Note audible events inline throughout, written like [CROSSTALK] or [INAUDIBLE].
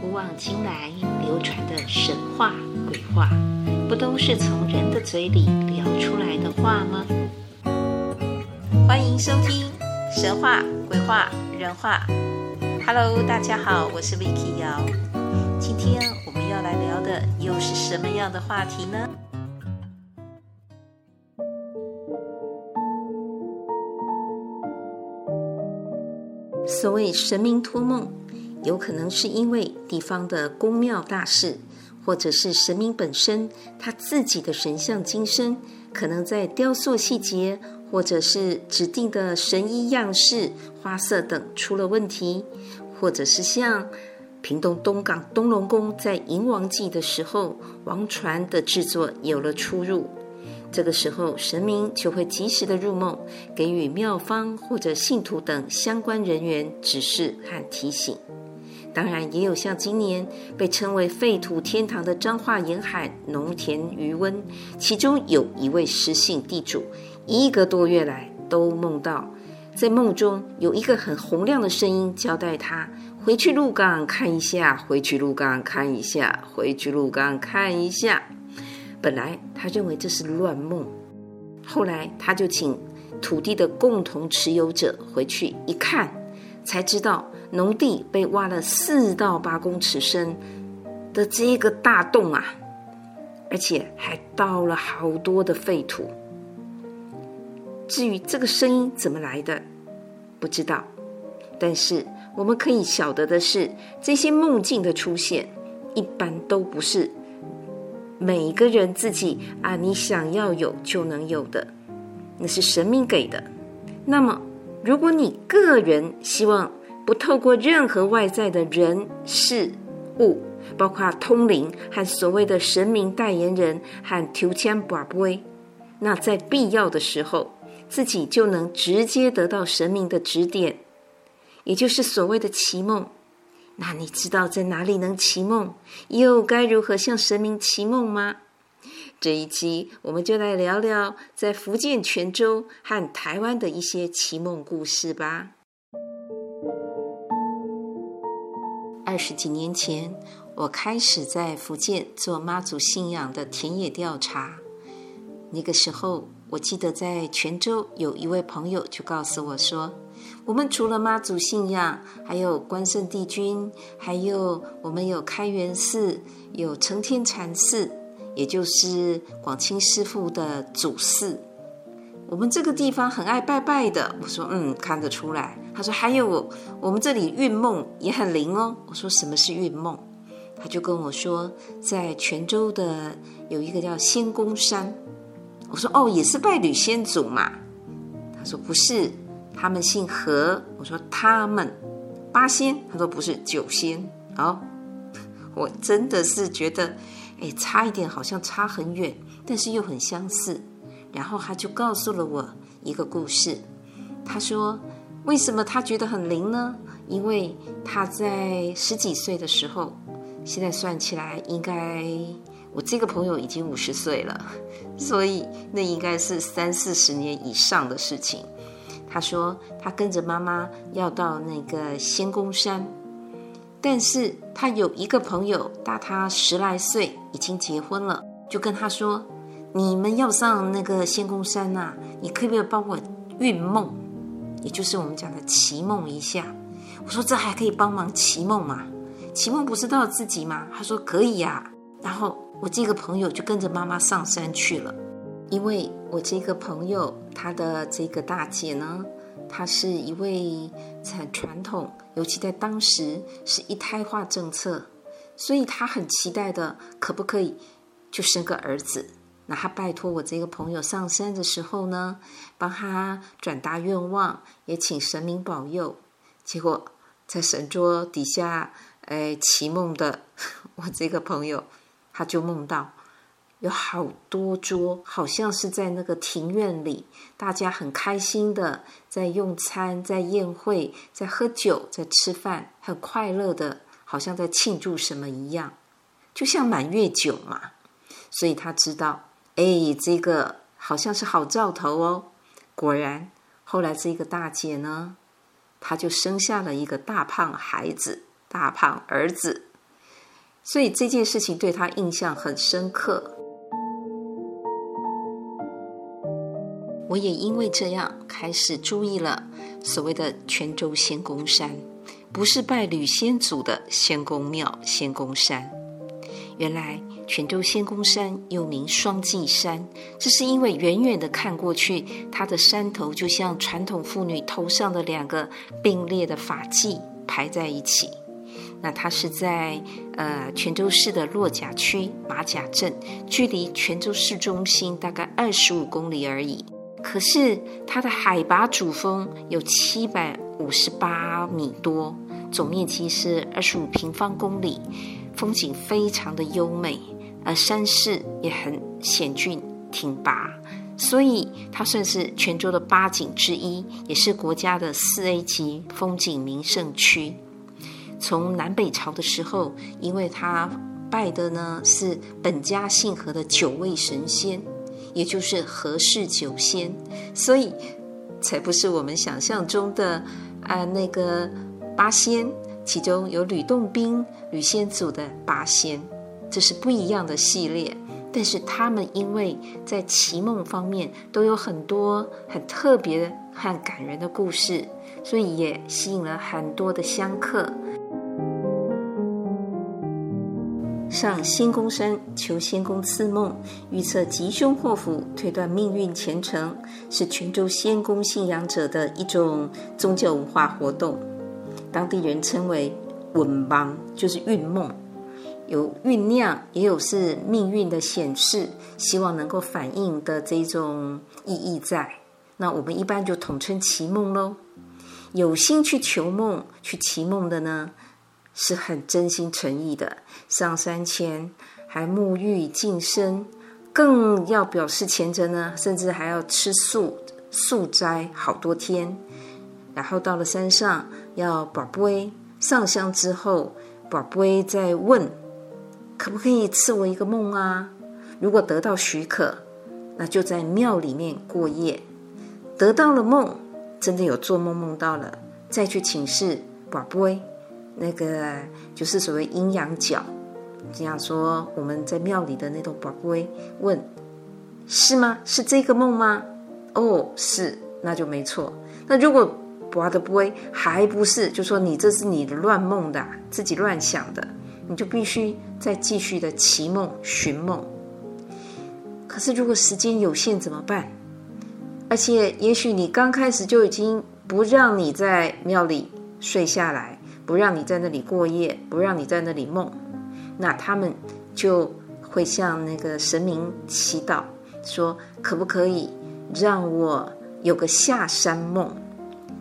古往今来流传的神话、鬼话，不都是从人的嘴里聊出来的话吗？欢迎收听《神话、鬼话、人话》。Hello，大家好，我是 Vicky 瑶。今天我们要来聊的又是什么样的话题呢？所谓神明托梦。有可能是因为地方的宫庙大事，或者是神明本身他自己的神像金身，可能在雕塑细节，或者是指定的神衣样式、花色等出了问题，或者是像屏东东港东龙宫在迎王祭的时候，王船的制作有了出入。这个时候，神明就会及时的入梦，给予庙方或者信徒等相关人员指示和提醒。当然，也有像今年被称为废土天堂的彰化沿海农田余温，其中有一位施姓地主，一个多月来都梦到，在梦中有一个很洪亮的声音交代他回去鹿港看一下，回去鹿港看一下，回去鹿港看一下。本来他认为这是乱梦，后来他就请土地的共同持有者回去一看，才知道。农地被挖了四到八公尺深的这个大洞啊，而且还倒了好多的废土。至于这个声音怎么来的，不知道。但是我们可以晓得的是，这些梦境的出现，一般都不是每个人自己啊，你想要有就能有的，那是神明给的。那么，如果你个人希望，不透过任何外在的人事物，包括通灵和所谓的神明代言人和抽签跋杯，那在必要的时候，自己就能直接得到神明的指点，也就是所谓的祈梦。那你知道在哪里能祈梦，又该如何向神明祈梦吗？这一集我们就来聊聊在福建泉州和台湾的一些奇梦故事吧。二十几年前，我开始在福建做妈祖信仰的田野调查。那个时候，我记得在泉州有一位朋友就告诉我说：“我们除了妈祖信仰，还有关圣帝君，还有我们有开元寺，有承天禅寺，也就是广清师父的祖寺。我们这个地方很爱拜拜的。”我说：“嗯，看得出来。”他说：“还有，我们这里运梦也很灵哦。”我说：“什么是运梦？”他就跟我说，在泉州的有一个叫仙公山。我说：“哦，也是拜吕仙祖嘛。”他说：“不是，他们姓何。”我说：“他们八仙？”他说：“不是九仙。”哦，我真的是觉得，哎，差一点，好像差很远，但是又很相似。然后他就告诉了我一个故事，他说。为什么他觉得很灵呢？因为他在十几岁的时候，现在算起来应该我这个朋友已经五十岁了，[LAUGHS] 所以那应该是三四十年以上的事情。他说他跟着妈妈要到那个仙公山，但是他有一个朋友大他十来岁，已经结婚了，就跟他说：“你们要上那个仙公山呐，你可不可以帮我运梦？”也就是我们讲的祈梦一下，我说这还可以帮忙祈梦吗？祈梦不是到自己吗？他说可以呀。然后我这个朋友就跟着妈妈上山去了，因为我这个朋友她的这个大姐呢，她是一位很传统，尤其在当时是一胎化政策，所以她很期待的，可不可以就生个儿子？那他拜托我这个朋友上山的时候呢，帮他转达愿望，也请神明保佑。结果在神桌底下，哎，祈梦的 [LAUGHS] 我这个朋友，他就梦到有好多桌，好像是在那个庭院里，大家很开心的在用餐，在宴会，在喝酒，在吃饭，很快乐的，好像在庆祝什么一样，就像满月酒嘛。所以他知道。哎，这个好像是好兆头哦！果然，后来这个大姐呢，她就生下了一个大胖孩子，大胖儿子。所以这件事情对她印象很深刻。我也因为这样开始注意了所谓的泉州仙公山，不是拜吕仙祖的仙公庙仙公山。原来泉州仙公山又名双髻山，这是因为远远的看过去，它的山头就像传统妇女头上的两个并列的发髻排在一起。那它是在呃泉州市的落甲区马甲镇，距离泉州市中心大概二十五公里而已。可是它的海拔主峰有七百五十八米多，总面积是二十五平方公里。风景非常的优美，而山势也很险峻挺拔，所以它算是泉州的八景之一，也是国家的四 A 级风景名胜区。从南北朝的时候，因为他拜的呢是本家姓何的九位神仙，也就是何氏九仙，所以才不是我们想象中的啊、呃、那个八仙。其中有吕洞宾、吕仙祖的八仙，这是不一样的系列。但是他们因为在祈梦方面都有很多很特别和感人的故事，所以也吸引了很多的香客。上仙公山求仙公赐梦，预测吉凶祸福，推断命运前程，是泉州仙公信仰者的一种宗教文化活动。当地人称为“稳帮”，就是运梦，有酝酿，也有是命运的显示，希望能够反映的这种意义在。那我们一般就统称祈梦喽。有心去求梦、去祈梦的呢，是很真心诚意的。上山前还沐浴净身，更要表示虔诚呢，甚至还要吃素素斋好多天。然后到了山上，要宝杯上香之后，宝杯再问，可不可以赐我一个梦啊？如果得到许可，那就在庙里面过夜。得到了梦，真的有做梦梦到了，再去请示宝杯，那个就是所谓阴阳角。这样说，我们在庙里的那种宝杯问，是吗？是这个梦吗？哦，是，那就没错。那如果博的不会，还不是，就说你这是你的乱梦的，自己乱想的，你就必须再继续的祈梦寻梦。可是如果时间有限怎么办？而且也许你刚开始就已经不让你在庙里睡下来，不让你在那里过夜，不让你在那里梦，那他们就会向那个神明祈祷，说可不可以让我有个下山梦？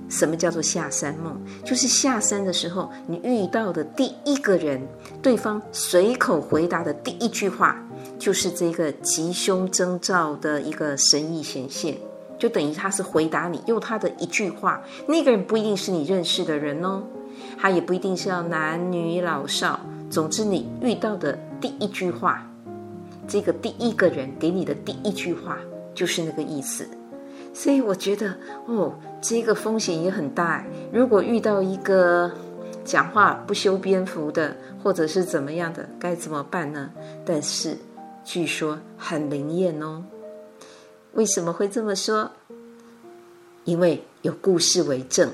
什么叫做下山梦？就是下山的时候，你遇到的第一个人，对方随口回答的第一句话，就是这个吉凶征兆的一个神意显现，就等于他是回答你，用他的一句话。那个人不一定是你认识的人哦，他也不一定是要男女老少，总之你遇到的第一句话，这个第一个人给你的第一句话，就是那个意思。所以我觉得，哦，这个风险也很大。如果遇到一个讲话不修边幅的，或者是怎么样的，该怎么办呢？但是据说很灵验哦。为什么会这么说？因为有故事为证。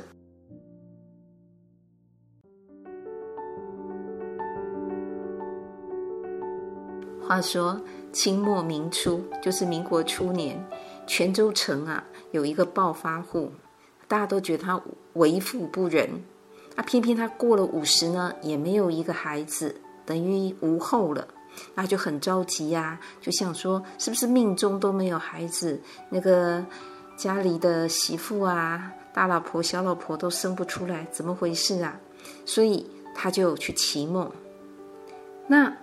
话说清末民初，就是民国初年。泉州城啊，有一个暴发户，大家都觉得他为富不仁，那，偏偏他过了五十呢，也没有一个孩子，等于无后了，那就很着急呀，就想说是不是命中都没有孩子，那个家里的媳妇啊、大老婆、小老婆都生不出来，怎么回事啊？所以他就去祈梦，那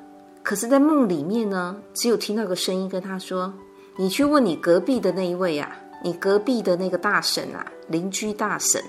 可是，在梦里面呢，只有听到个声音跟他说。你去问你隔壁的那一位啊，你隔壁的那个大婶啊，邻居大婶。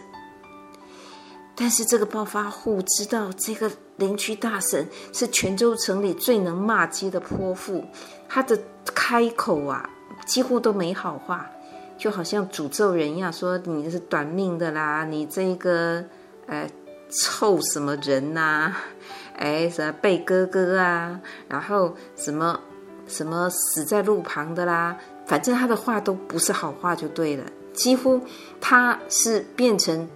但是这个暴发户知道这个邻居大婶是泉州城里最能骂街的泼妇，他的开口啊几乎都没好话，就好像诅咒人一样，说你是短命的啦，你这个呃臭什么人呐、啊，[LAUGHS] 哎，什么背哥哥啊，然后什么什么死在路旁的啦，反正他的话都不是好话就对了。几乎他是变成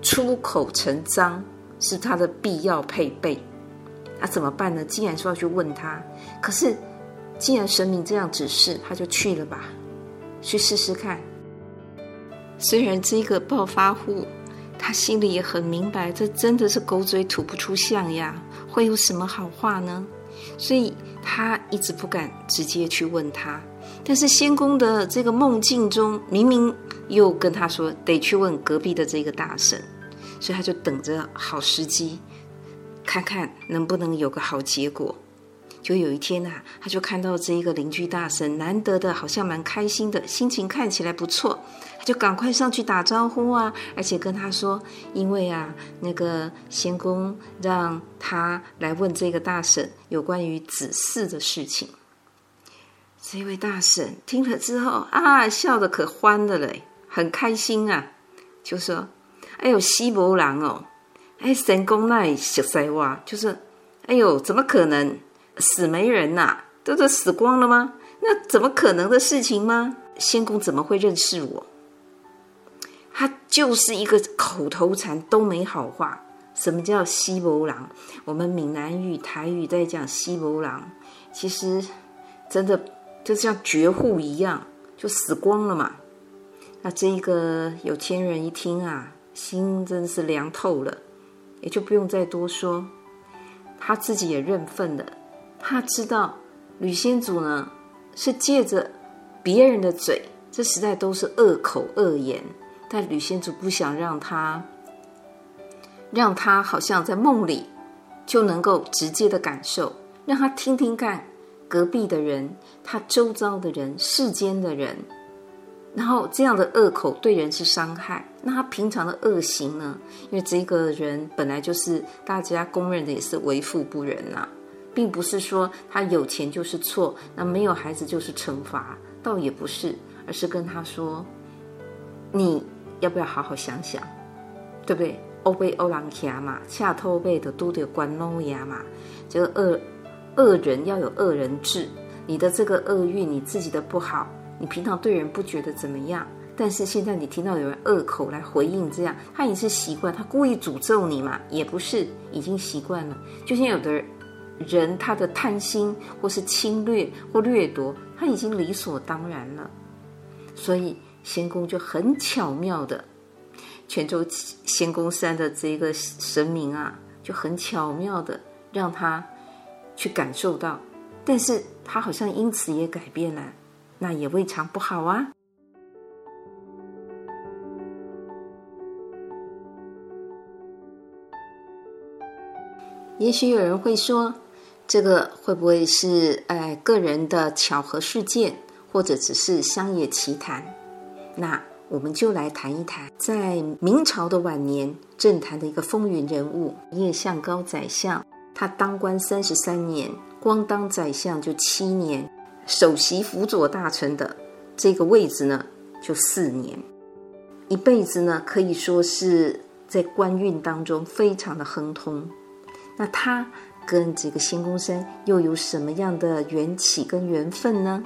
出口成章，是他的必要配备。那、怎么办呢？既然说要去问他，可是既然神明这样指示，他就去了吧，去试试看。虽然这个暴发户，他心里也很明白，这真的是狗嘴吐不出象牙，会有什么好话呢？所以他一直不敢直接去问他。但是仙公的这个梦境中，明明又跟他说得去问隔壁的这个大神，所以他就等着好时机，看看能不能有个好结果。就有一天啊，他就看到这一个邻居大神，难得的好像蛮开心的，心情看起来不错，他就赶快上去打招呼啊，而且跟他说，因为啊，那个仙公让他来问这个大神有关于子嗣的事情。这位大神听了之后啊，笑得可欢了嘞，很开心啊，就说：“哎呦，西伯郎哦，哎，神公那小塞哇，就是，哎呦，怎么可能？”死没人呐、啊，都都死光了吗？那怎么可能的事情吗？仙公怎么会认识我？他就是一个口头禅，都没好话。什么叫西伯郎？我们闽南语、台语在讲西伯郎，其实真的就像绝户一样，就死光了嘛。那这一个有钱人一听啊，心真是凉透了，也就不用再多说，他自己也认份了。他知道吕仙祖呢是借着别人的嘴，这实在都是恶口恶言。但吕仙祖不想让他，让他好像在梦里就能够直接的感受，让他听听看隔壁的人、他周遭的人、世间的人，然后这样的恶口对人是伤害。那他平常的恶行呢？因为这个人本来就是大家公认的，也是为富不仁呐、并不是说他有钱就是错，那没有孩子就是惩罚，倒也不是，而是跟他说：“你要不要好好想想，对不对？欧贝欧郎卡嘛，恰偷贝的都得关诺亚嘛。这个恶恶人要有恶人治，你的这个厄运，你自己的不好，你平常对人不觉得怎么样，但是现在你听到有人恶口来回应，这样他也是习惯，他故意诅咒你嘛，也不是，已经习惯了，就像有的人。”他的贪心或是侵略或掠夺，他已经理所当然了。所以仙公就很巧妙的，泉州仙公山的这个神明啊，就很巧妙的让他去感受到，但是他好像因此也改变了，那也未尝不好啊。也许有人会说。这个会不会是哎个人的巧合事件，或者只是乡野奇谈？那我们就来谈一谈，在明朝的晚年，政坛的一个风云人物叶向高宰相，他当官三十三年，光当宰相就七年，首席辅佐大臣的这个位置呢就四年，一辈子呢可以说是在官运当中非常的亨通。那他。跟这个仙公山又有什么样的缘起跟缘分呢？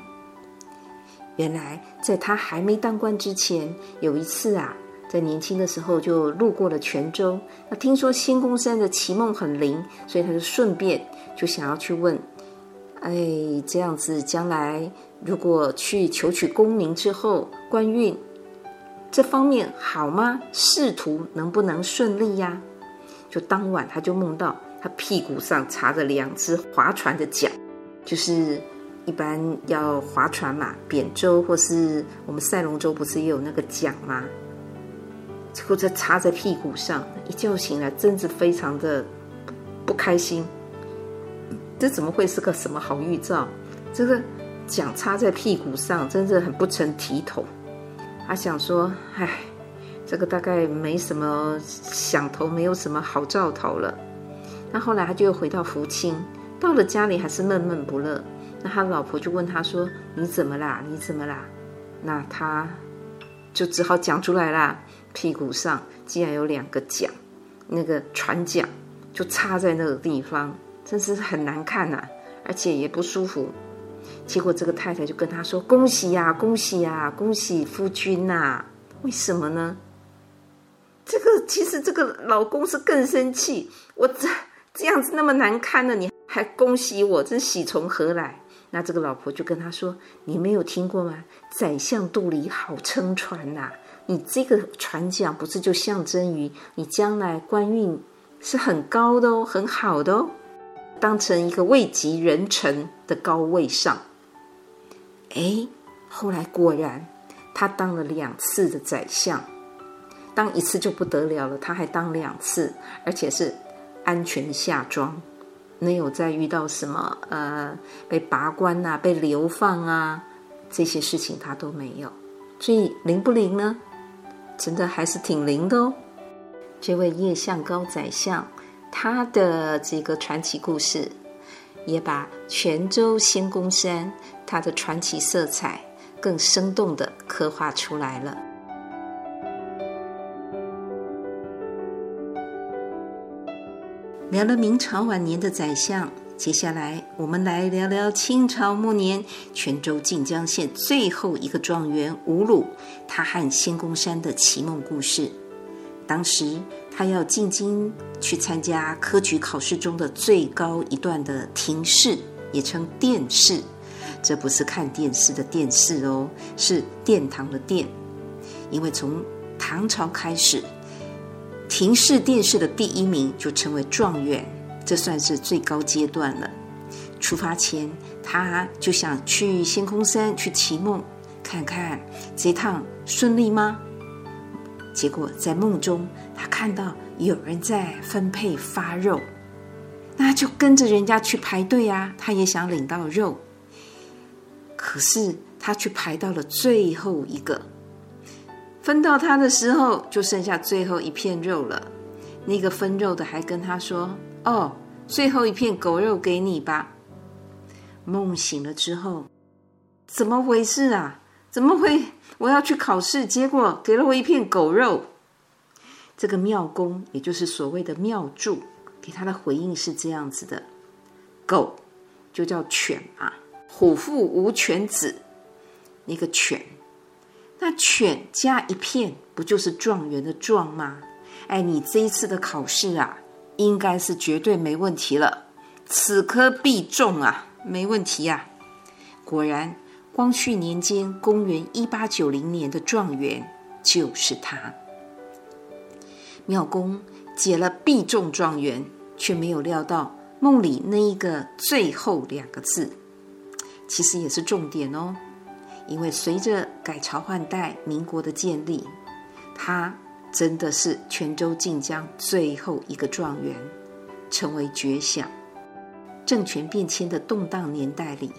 原来在他还没当官之前，有一次啊，在年轻的时候就路过了泉州。那听说仙公山的奇梦很灵，所以他就顺便就想要去问：哎，这样子将来如果去求取功名之后，官运这方面好吗？仕途能不能顺利呀？就当晚他就梦到。他屁股上插着两只划船的桨，就是一般要划船嘛，扁舟或是我们赛龙舟不是也有那个桨吗？或者插在屁股上，一觉醒来，真是非常的不开心。这怎么会是个什么好预兆？这个桨插在屁股上，真是很不成体统。他想说，唉，这个大概没什么想头，没有什么好兆头了。那后来他就又回到福清，到了家里还是闷闷不乐。那他老婆就问他说：“你怎么啦？你怎么啦？”那他就只好讲出来啦。屁股上竟然有两个桨，那个船桨就插在那个地方。真是很难看呐、啊，而且也不舒服。结果这个太太就跟他说：“恭喜呀，恭喜呀，恭喜夫君呐！”为什么呢？这个其实这个老公是更生气，我这这样子那么难堪的，你还恭喜我，这喜从何来？那这个老婆就跟他说：“你没有听过吗？宰相肚里好撑船呐！你这个船桨不是就象征于你将来官运是很高的哦，很好的哦，当成一个位极人臣的高位上。”哎，后来果然，他当了两次的宰相，当一次就不得了了，他还当两次，而且是安全下庄，没有再遇到什么呃被拔官呐、被流放啊这些事情，他都没有。所以灵不灵呢？真的还是挺灵的哦。这位叶相高宰相，他的这个传奇故事，也把泉州仙公山。他的传奇色彩更生动地刻画出来了。聊了明朝晚年的宰相，接下来我们来聊聊清朝末年泉州晋江县最后一个状元吴鲁，他和仙公山的奇梦故事。当时他要进京去参加科举考试中的最高一段的廷试，也称殿试。这不是看电视的电视哦，是殿堂的殿。因为从唐朝开始，廷试殿试的第一名就称为状元，这算是最高阶段了。出发前，他就想去仙空山去祈梦，看看这趟顺利吗？结果在梦中，他看到有人在分配发肉，那就跟着人家去排队啊，他也想领到肉。可是他却排到了最后一个，分到他的时候，就剩下最后一片肉了。那个分肉的还跟他说：“哦，最后一片狗肉给你吧。”梦醒了之后，怎么回事啊？怎么会？我要去考试，结果给了我一片狗肉。这个庙公，也就是所谓的庙祝，给他的回应是这样子的：“狗就叫犬啊。”虎父无犬子，那个犬，那犬加一片，不就是状元的状吗？哎，你这一次的考试啊，应该是绝对没问题了，此科必中啊，没问题呀、啊。果然，光绪年间，公元一八九零年的状元就是他。妙公解了必中状元，却没有料到梦里那一个最后两个字。其实也是重点哦，因为随着改朝换代、民国的建立，他真的是泉州晋江最后一个状元，成为绝响。政权变迁的动荡年代里，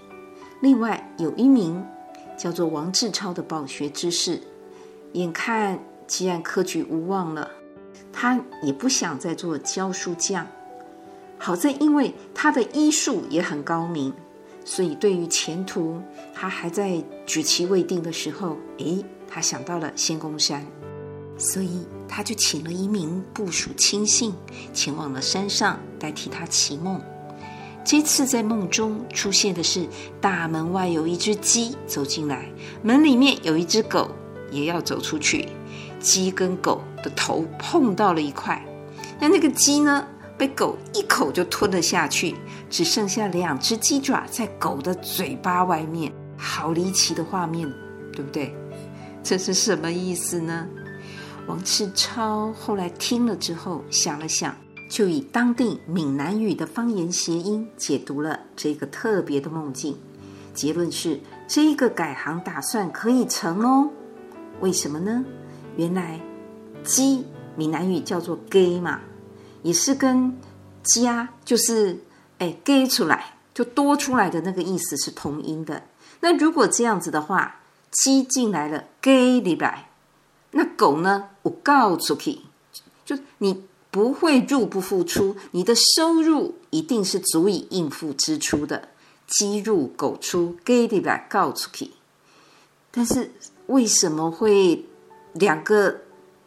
另外有一名叫做王志超的饱学之士，眼看既然科举无望了，他也不想再做教书匠。好在因为他的医术也很高明。所以，对于前途，他还在举棋未定的时候，诶，他想到了仙公山，所以他就请了一名部属亲信，前往了山上代替他祈梦。这次在梦中出现的是大门外有一只鸡走进来，门里面有一只狗也要走出去，鸡跟狗的头碰到了一块，那那个鸡呢？被狗一口就吞了下去，只剩下两只鸡爪在狗的嘴巴外面，好离奇的画面，对不对？这是什么意思呢？王志超后来听了之后想了想，就以当地闽南语的方言谐音解读了这个特别的梦境。结论是，这个改行打算可以成哦。为什么呢？原来鸡闽南语叫做 “gay” 嘛。也是跟加就是哎给出来就多出来的那个意思是同音的。那如果这样子的话，鸡进来了给里来，狗呢？我告诉你，就你不会入不敷出，你的收入一定是足以应付支出的。鸡入狗出，给你来告诉你。但是为什么会两个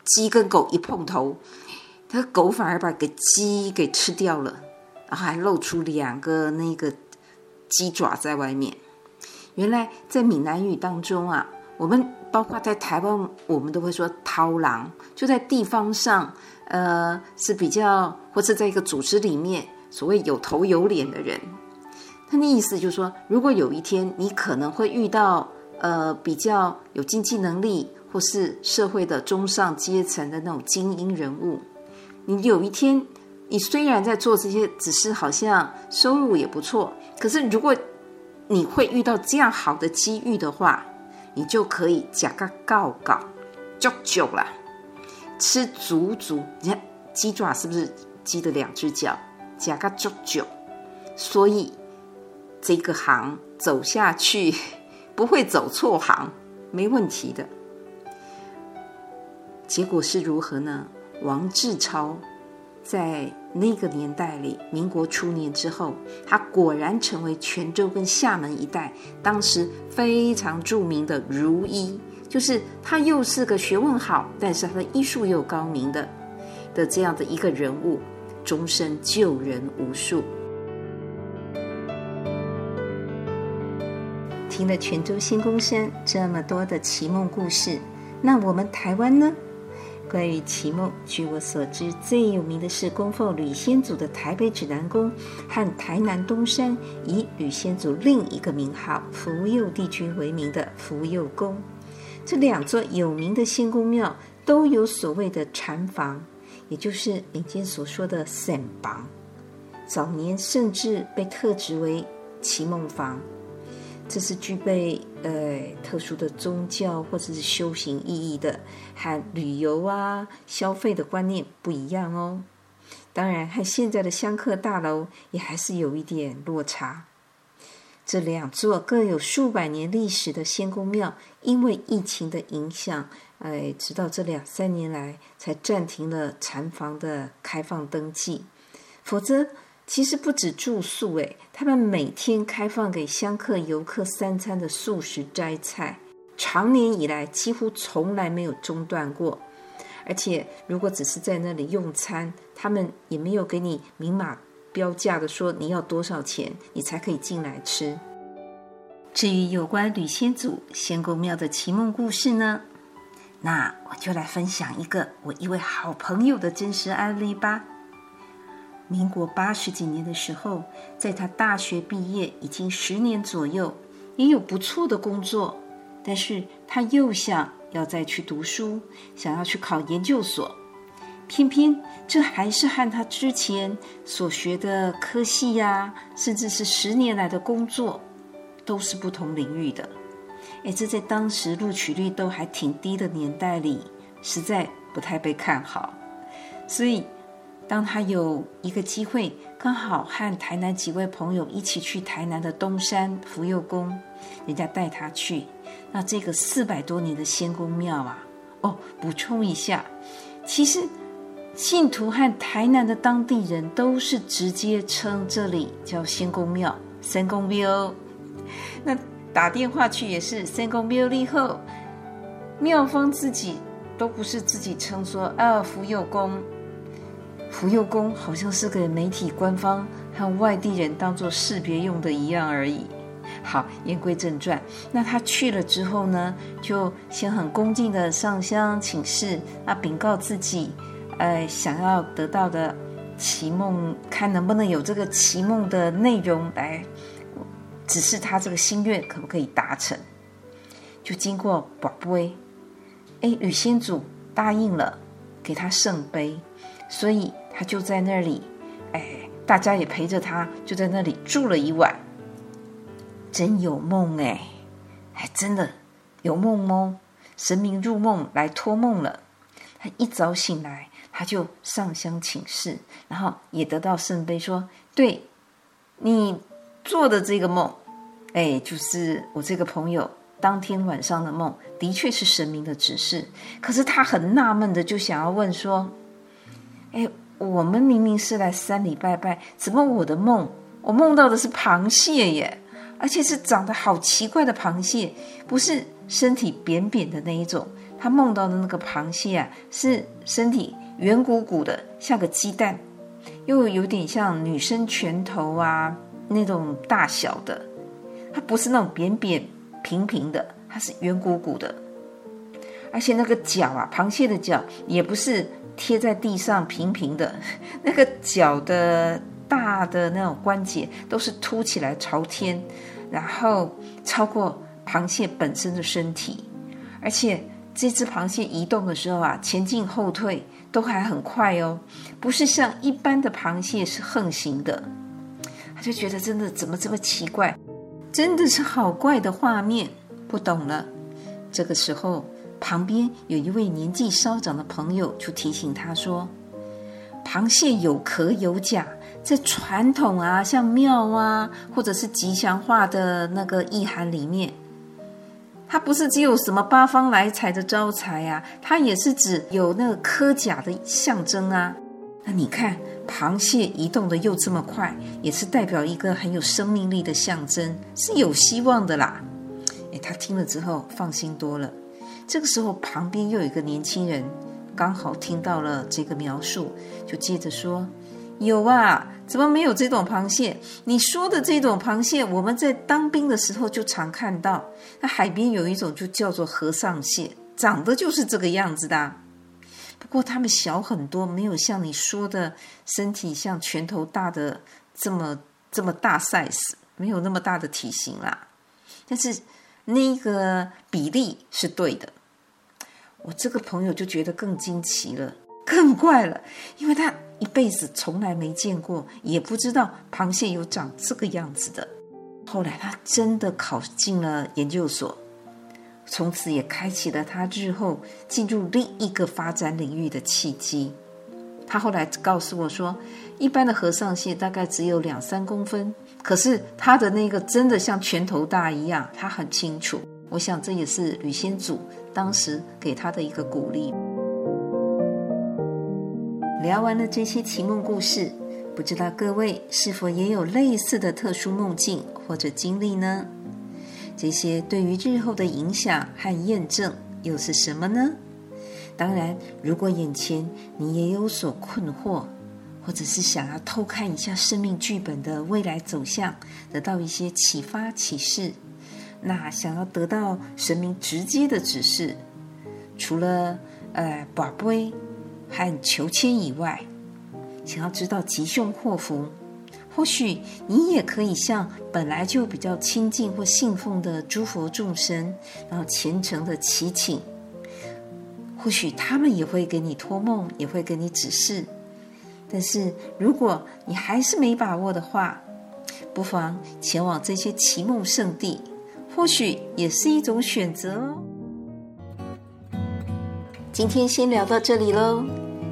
鸡跟狗一碰头？他狗反而把个鸡给吃掉了，然后还露出两个那个鸡爪在外面。原来在闽南语当中啊，我们包括在台湾，我们都会说“头人”，就在地方上，呃，是比较或是在一个组织里面，所谓有头有脸的人。他的意思就是说，如果有一天你可能会遇到呃比较有经济能力或是社会的中上阶层的那种精英人物，你有一天你虽然在做这些，只是好像收入也不错，可是如果你会遇到这样好的机遇的话，你就可以假个告告，就久了，吃足足。你看鸡爪是不是鸡的两只脚？假个足久，所以。这个行走下去 [LAUGHS] 不会走错行，没问题的。结果是如何呢？王志超在那个年代里，民国初年之后，他果然成为泉州跟厦门一带当时非常著名的儒医，就是他又是个学问好，但是他的医术又高明的的这样的一个人物，终身救人无数。听了泉州新公山这么多的奇梦故事，那我们台湾呢？关于奇梦，据我所知，最有名的是供奉吕仙祖的台北指南宫和台南东山以吕仙祖另一个名号福佑帝君为名的福佑宫。这两座有名的仙公庙都有所谓的禅房，也就是民间所说的散房，早年甚至被特指为奇梦房。这是具备呃特殊的宗教或者是修行意义的，和旅游啊消费的观念不一样哦。当然，和现在的香客大楼也还是有一点落差。这两座各有数百年历史的仙公庙，因为疫情的影响，哎，直到这两三年来才暂停了禅房的开放登记，否则。其实不止住宿，诶，他们每天开放给香客游客三餐的素食斋菜，长年以来几乎从来没有中断过。而且，如果只是在那里用餐，他们也没有给你明码标价的说你要多少钱，你才可以进来吃。至于有关吕先祖仙公庙的奇梦故事呢，那我就来分享一个我一位好朋友的真实案例吧。民国八十几年的时候，在他大学毕业已经十年左右，也有不错的工作，但是他又想要再去读书，想要去考研究所，偏偏这还是和他之前所学的科系呀，甚至是十年来的工作，都是不同领域的。哎，这在当时录取率都还挺低的年代里，实在不太被看好，所以。当他有一个机会，刚好和台南几位朋友一起去台南的东山福佑宫，人家带他去。那这个四百多年的仙公庙啊，哦，补充一下，其实信徒和台南的当地人都是直接称这里叫仙公庙、仙公庙。那打电话去也是仙公庙里后，庙方自己都不是自己称说啊福佑宫。福佑宫好像是个媒体官方和外地人当做识别用的一样而已。好，言归正传，那他去了之后呢，就先很恭敬的上香请示，那禀告自己，呃，想要得到的奇梦，看能不能有这个奇梦的内容来指示他这个心愿可不可以达成。就经过宝杯，哎，吕仙祖答应了，给他圣杯，所以。他就在那里，哎，大家也陪着他，就在那里住了一晚。真有梦哎，哎真的有梦哦？神明入梦来托梦了。他一早醒来，他就上香请示，然后也得到圣杯，说：“对，你做的这个梦，哎，就是我这个朋友当天晚上的梦，的确是神明的指示。可是他很纳闷的，就想要问说，哎。”我们明明是来山里拜拜，怎么我的梦，我梦到的是螃蟹耶？而且是长得好奇怪的螃蟹，不是身体扁扁的那一种。他梦到的那个螃蟹啊，是身体圆鼓鼓的，像个鸡蛋，又有点像女生拳头啊那种大小的，它不是那种扁扁平平的，它是圆鼓鼓的，而且那个脚啊，螃蟹的脚也不是贴在地上平平的，那个脚的大的那种关节都是凸起来朝天，然后超过螃蟹本身的身体，而且。这只螃蟹移动的时候啊，前进后退都还很快哦，不是像一般的螃蟹是横行的。他就觉得真的怎么这么奇怪，真的是好怪的画面，不懂了。这个时候，旁边有一位年纪稍长的朋友就提醒他说：“螃蟹有壳有甲，在传统啊，像庙啊，或者是吉祥话的那个意涵里面。”它不是只有什么八方来财的招财啊，它也是指有那个壳甲的象征啊。那你看，螃蟹移动的又这么快，也是代表一个很有生命力的象征，是有希望的啦。诶，他听了之后放心多了。这个时候，旁边又有一个年轻人，刚好听到了这个描述，就接着说。有啊，怎么没有这种螃蟹？你说的这种螃蟹，我们在当兵的时候就常看到。那海边有一种就叫做和尚蟹，长得就是这个样子的。不过它们小很多，没有像你说的身体像拳头大的这么这么大 size，没有那么大的体型啦。但是那个比例是对的。我这个朋友就觉得更惊奇了，更怪了，因为他。一辈子从来没见过，也不知道螃蟹有长这个样子的。后来他真的考进了研究所，从此也开启了他日后进入另一个发展领域的契机。他后来告诉我说，一般的和尚蟹大概只有两三公分，可是他的那个真的像拳头大一样，他很清楚。我想这也是吕先祖当时给他的一个鼓励。聊完了这些奇梦故事，不知道各位是否也有类似的特殊梦境或者经历呢？这些对于日后的影响和验证又是什么呢？当然，如果眼前你也有所困惑，或者是想要偷看一下生命剧本的未来走向，得到一些启发启示，那想要得到神明直接的指示，除了呃宝贝。和求签以外，想要知道吉凶祸福，或许你也可以向本来就比较亲近或信奉的诸佛众生，然后虔诚的祈请，或许他们也会给你托梦，也会给你指示。但是如果你还是没把握的话，不妨前往这些奇梦圣地，或许也是一种选择哦。今天先聊到这里喽，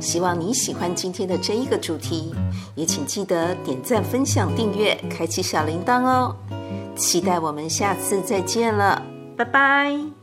希望你喜欢今天的这一个主题，也请记得点赞、分享、订阅、开启小铃铛哦。期待我们下次再见了，拜拜。